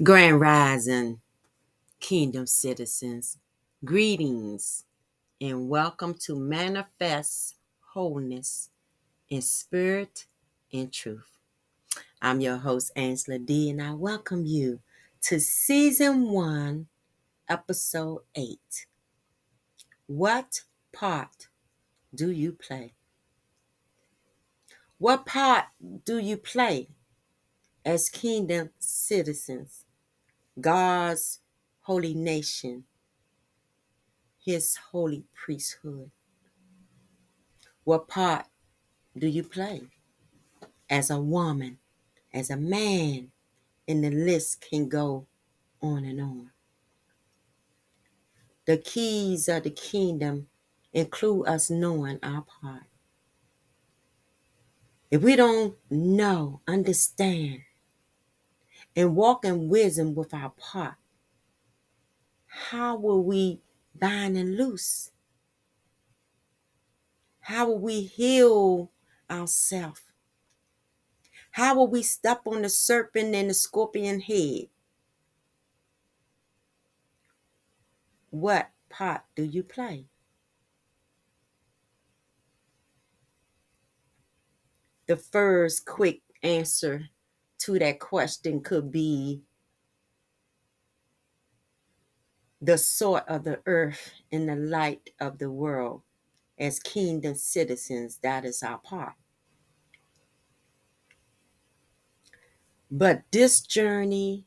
Grand Rising Kingdom citizens, greetings and welcome to Manifest Wholeness in Spirit and Truth. I'm your host, Angela Dee, and I welcome you to Season 1, Episode 8. What part do you play? What part do you play as kingdom citizens, God's holy nation, his holy priesthood? What part do you play as a woman, as a man? And the list can go on and on. The keys of the kingdom include us knowing our part. If we don't know, understand, and walk in wisdom with our part, how will we bind and loose? How will we heal ourselves? How will we step on the serpent and the scorpion head? What part do you play? The first quick answer to that question could be the salt of the earth and the light of the world. As kingdom citizens, that is our part. But this journey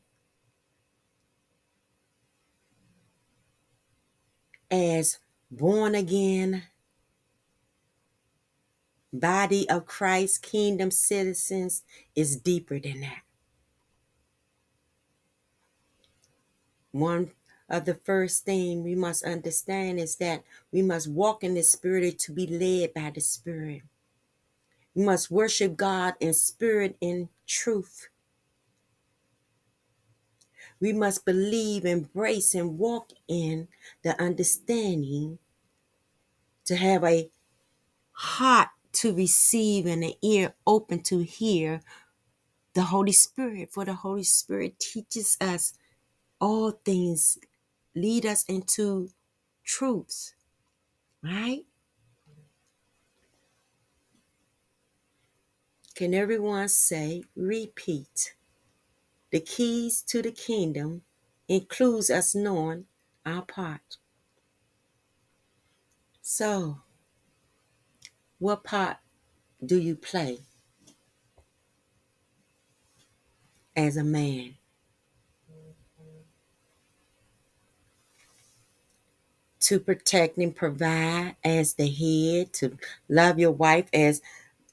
as born again, body of Christ, kingdom citizens is deeper than that. One of the first thing we must understand is that we must walk in the spirit to be led by the spirit. We must worship God in spirit and truth. We must believe, embrace, and walk in the understanding to have a heart to receive and an ear open to hear the Holy Spirit, for the Holy Spirit teaches us all things, lead us into truths, right? Can everyone say, repeat? The keys to the kingdom includes us knowing our part. So, what part do you play as a man? To protect and provide as the head, to love your wife as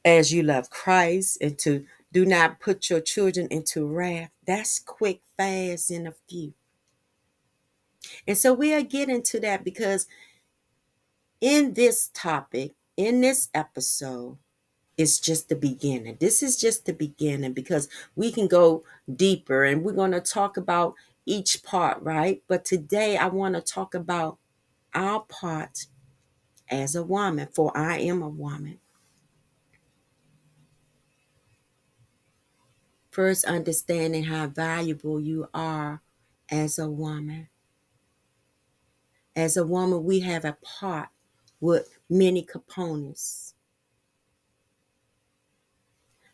as you love Christ, and to do not put your children into wrath. That's quick, fast, in a few. And so we are getting to that because in this topic, in this episode, it's just the beginning. This is just the beginning because we can go deeper and we're going to talk about each part, right? But today I want to talk about our part as a woman, for I am a woman. First, understanding how valuable you are as a woman. As a woman, we have a part with many components.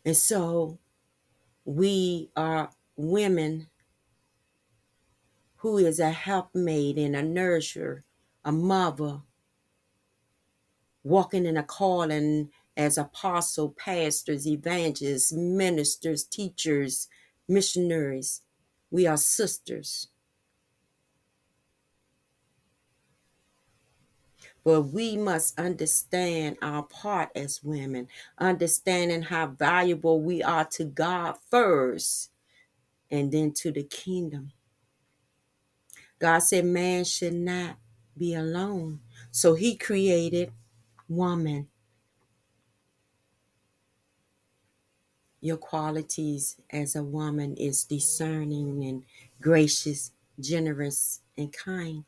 And so we are women who is a helpmate and a nurturer, a mother, walking in a calling as apostle, pastors, evangelists, ministers, teachers, missionaries. We are sisters. But we must understand our part as women, understanding how valuable we are to God first and then to the kingdom. God said man should not be alone. So he created woman. Your qualities as a woman is discerning and gracious, generous, and kind.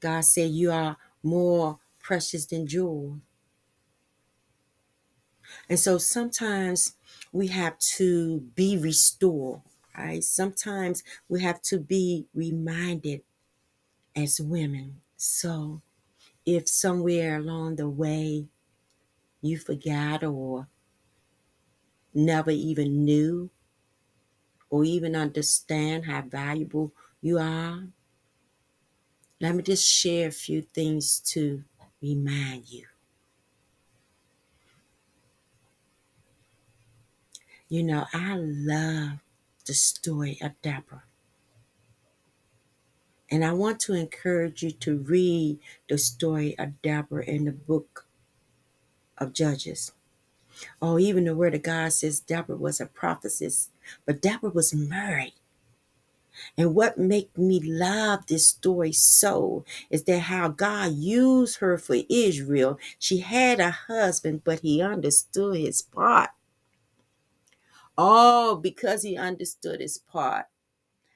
God said you are more precious than jewel. And so sometimes we have to be restored. Right? Sometimes we have to be reminded as women. So if somewhere along the way you forgot or never even knew or even understand how valuable you are, let me just share a few things to remind you. You know, I love the story of Deborah. And I want to encourage you to read the story of Deborah in the book of Judges. Oh, even the word of God says Deborah was a prophetess, but Deborah was married. And what made me love this story so is that how God used her for Israel. She had a husband, but he understood his part. Oh, because he understood his part.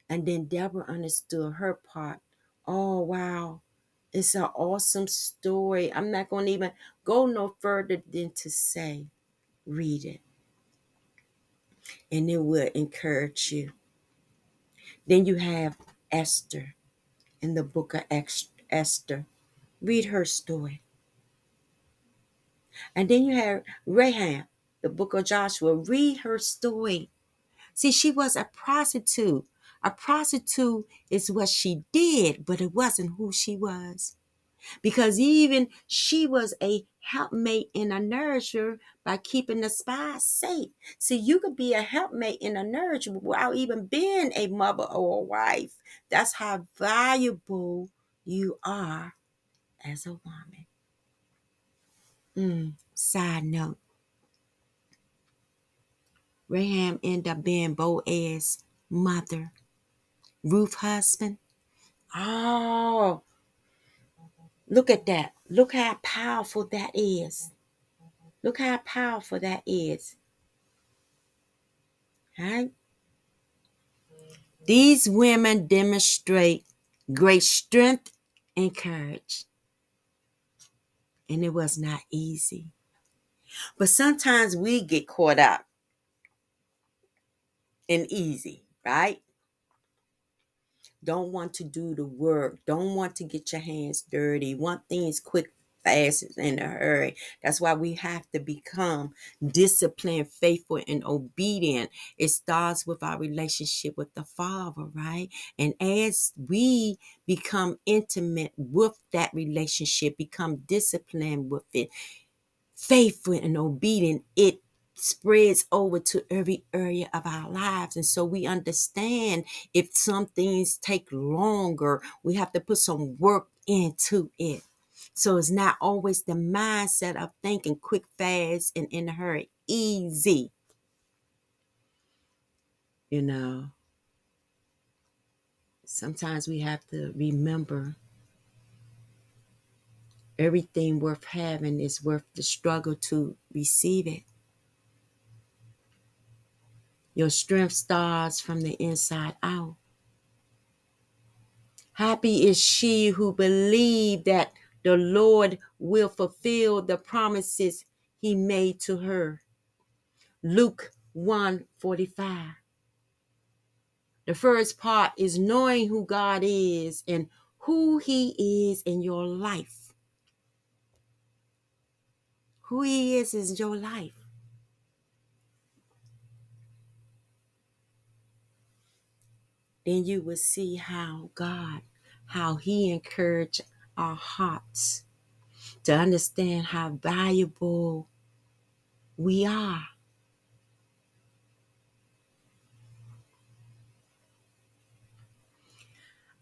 And then Deborah understood her part. Oh, wow. It's an awesome story. I'm not going to even go no further than to say, read it. And it will encourage you. Then you have Esther in the book of Esther. Read her story. And then you have Rahab, the book of Joshua. Read her story. See, she was a prostitute. A prostitute is what she did, but it wasn't who she was. Because even she was a helpmate and a nourisher by keeping the spies safe. See, you could be a helpmate and a nourisher without even being a mother or a wife. That's how valuable you are as a woman. Mm, side note. Raham ended up being Boaz's mother. Ruth husband. Oh, look at that. Look how powerful that is. Look how powerful that is. Right? These women demonstrate great strength and courage. And it was not easy. But sometimes we get caught up in easy, right? Don't want to do the work. Don't want to get your hands dirty. Want things quick, fast, in a hurry. That's why we have to become disciplined, faithful, and obedient. It starts with our relationship with the Father, right? And as we become intimate with that relationship, become disciplined with it, faithful and obedient, it spreads over to every area of our lives. And so we understand if some things take longer, we have to put some work into it. So it's not always the mindset of thinking quick, fast, and in a hurry, easy. You know, sometimes we have to remember everything worth having is worth the struggle to receive it. Your strength starts from the inside out. Happy is she who believes that the Lord will fulfill the promises he made to her. Luke 1 45. The first part is knowing who God is and who he is in your life. Who he is is your life. Then you will see how God, how He encouraged our hearts to understand how valuable we are.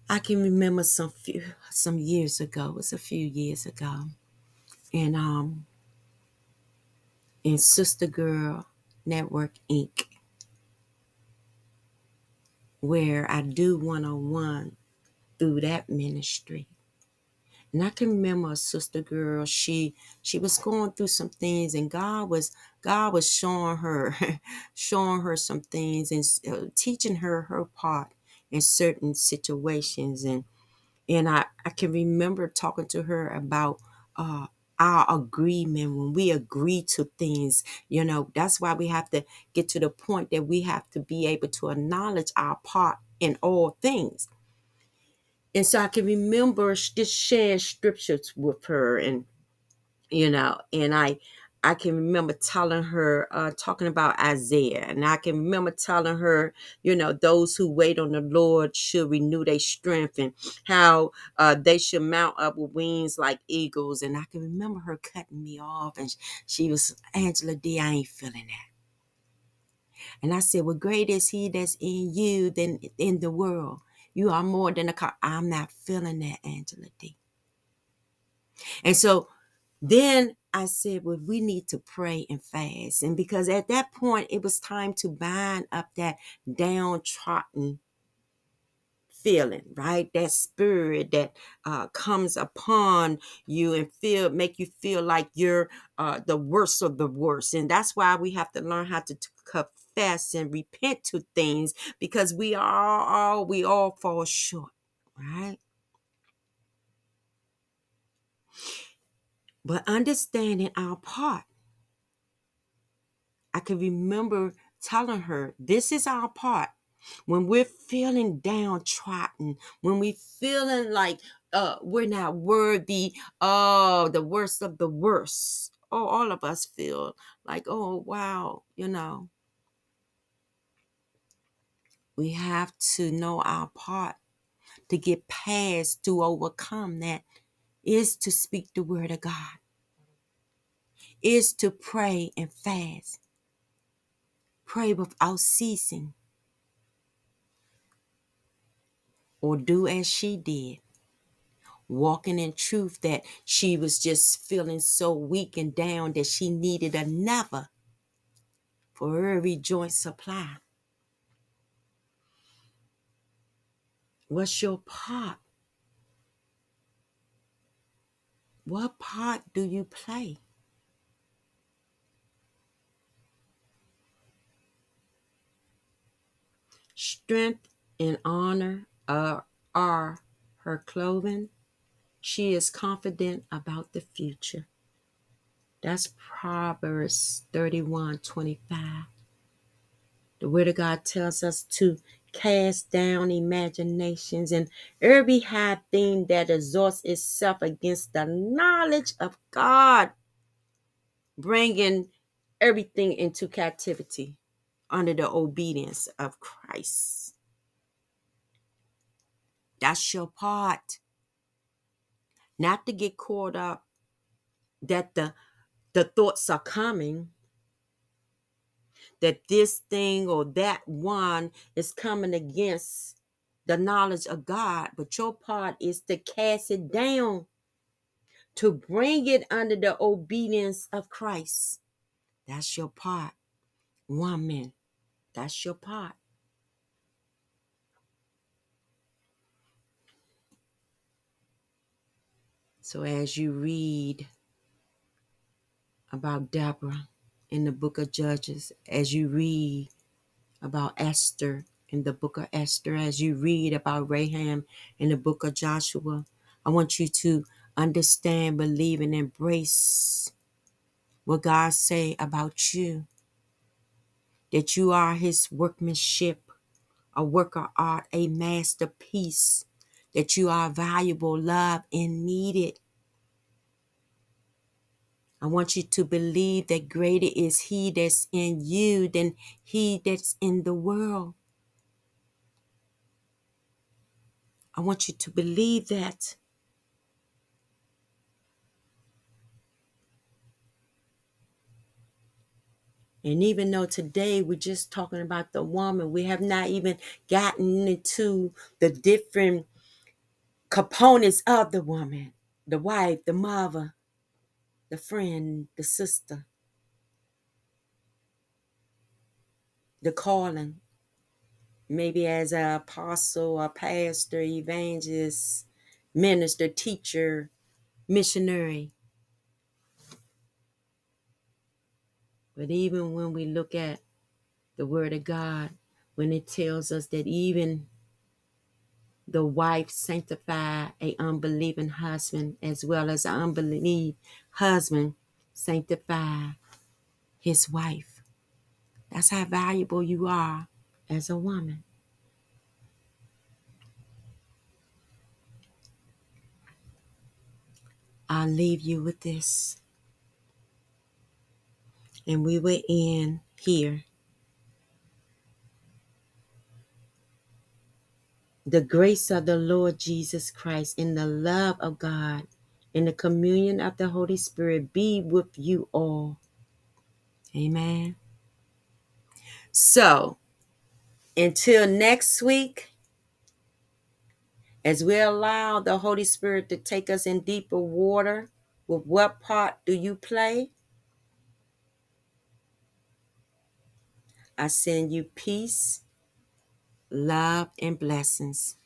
I can remember some few some years ago. It was a few years ago, and um, in Sister Girl Network Inc where I do one on one through that ministry. And I can remember a sister girl, she she was going through some things and God was God was showing her showing her some things and uh, teaching her her part in certain situations and and I I can remember talking to her about uh our agreement, when we agree to things, you know, that's why we have to get to the point that we have to be able to acknowledge our part in all things. And so I can remember just sharing scriptures with her and you know, and I I can remember telling her, uh, talking about Isaiah, and I can remember telling her, you know, those who wait on the Lord should renew their strength, and how uh, they should mount up with wings like eagles. And I can remember her cutting me off, and she was, Angela Dee, I ain't feeling that. And I said, Well, great is He that's in you than in the world. You are more than a car. I'm not feeling that, Angela Dee. And so then I said, well, we need to pray and fast. And because at that point, it was time to bind up that downtrodden feeling, right? That spirit that uh, comes upon you and feel make you feel like you're uh, the worst of the worst. And that's why we have to learn how to, to confess and repent to things because we are all we all fall short, right? But understanding our part, I can remember telling her, this is our part. When we're feeling downtrodden, when we're feeling like uh, we're not worthy, oh, the worst of the worst. Oh, all of us feel like, oh, wow, you know. We have to know our part to get past, to overcome that is to speak the word of God, is to pray and fast. Pray without ceasing. Or do as she did, walking in truth that she was just feeling so weak and down that she needed another for every joint supply. What's your part? What part do you play? Strength and honor are, are her clothing. She is confident about the future. That's Proverbs 31 25. The Word of God tells us to cast down imaginations and every high thing that exalts itself against the knowledge of God, bringing everything into captivity under the obedience of Christ. That's your part. Not to get caught up that the the thoughts are coming that this thing or that one is coming against the knowledge of God, but your part is to cast it down, to bring it under the obedience of Christ. That's your part. Woman, that's your part. So as you read about Deborah in the book of Judges, as you read about Esther in the book of Esther, as you read about Raham in the book of Joshua, I want you to understand, believe, and embrace what God say about you. That you are his workmanship, a work of art, a masterpiece, that you are valuable, loved, and needed. I want you to believe that greater is He that's in you than He that's in the world. I want you to believe that. And even though today we're just talking about the woman, we have not even gotten into the different components of the woman the wife, the mother, the friend, the sister, the calling, maybe as an apostle, a pastor, evangelist, minister, teacher, missionary. But even when we look at the Word of God, when it tells us that even the wife sanctify a unbelieving husband as well as an unbelief, husband sanctify his wife. That's how valuable you are as a woman. I'll leave you with this. And we will end here. The grace of the Lord Jesus Christ and the love of God and the communion of the Holy Spirit be with you all. Amen. So, until next week, as we allow the Holy Spirit to take us in deeper water, with what part do you play? I send you peace, love, and blessings.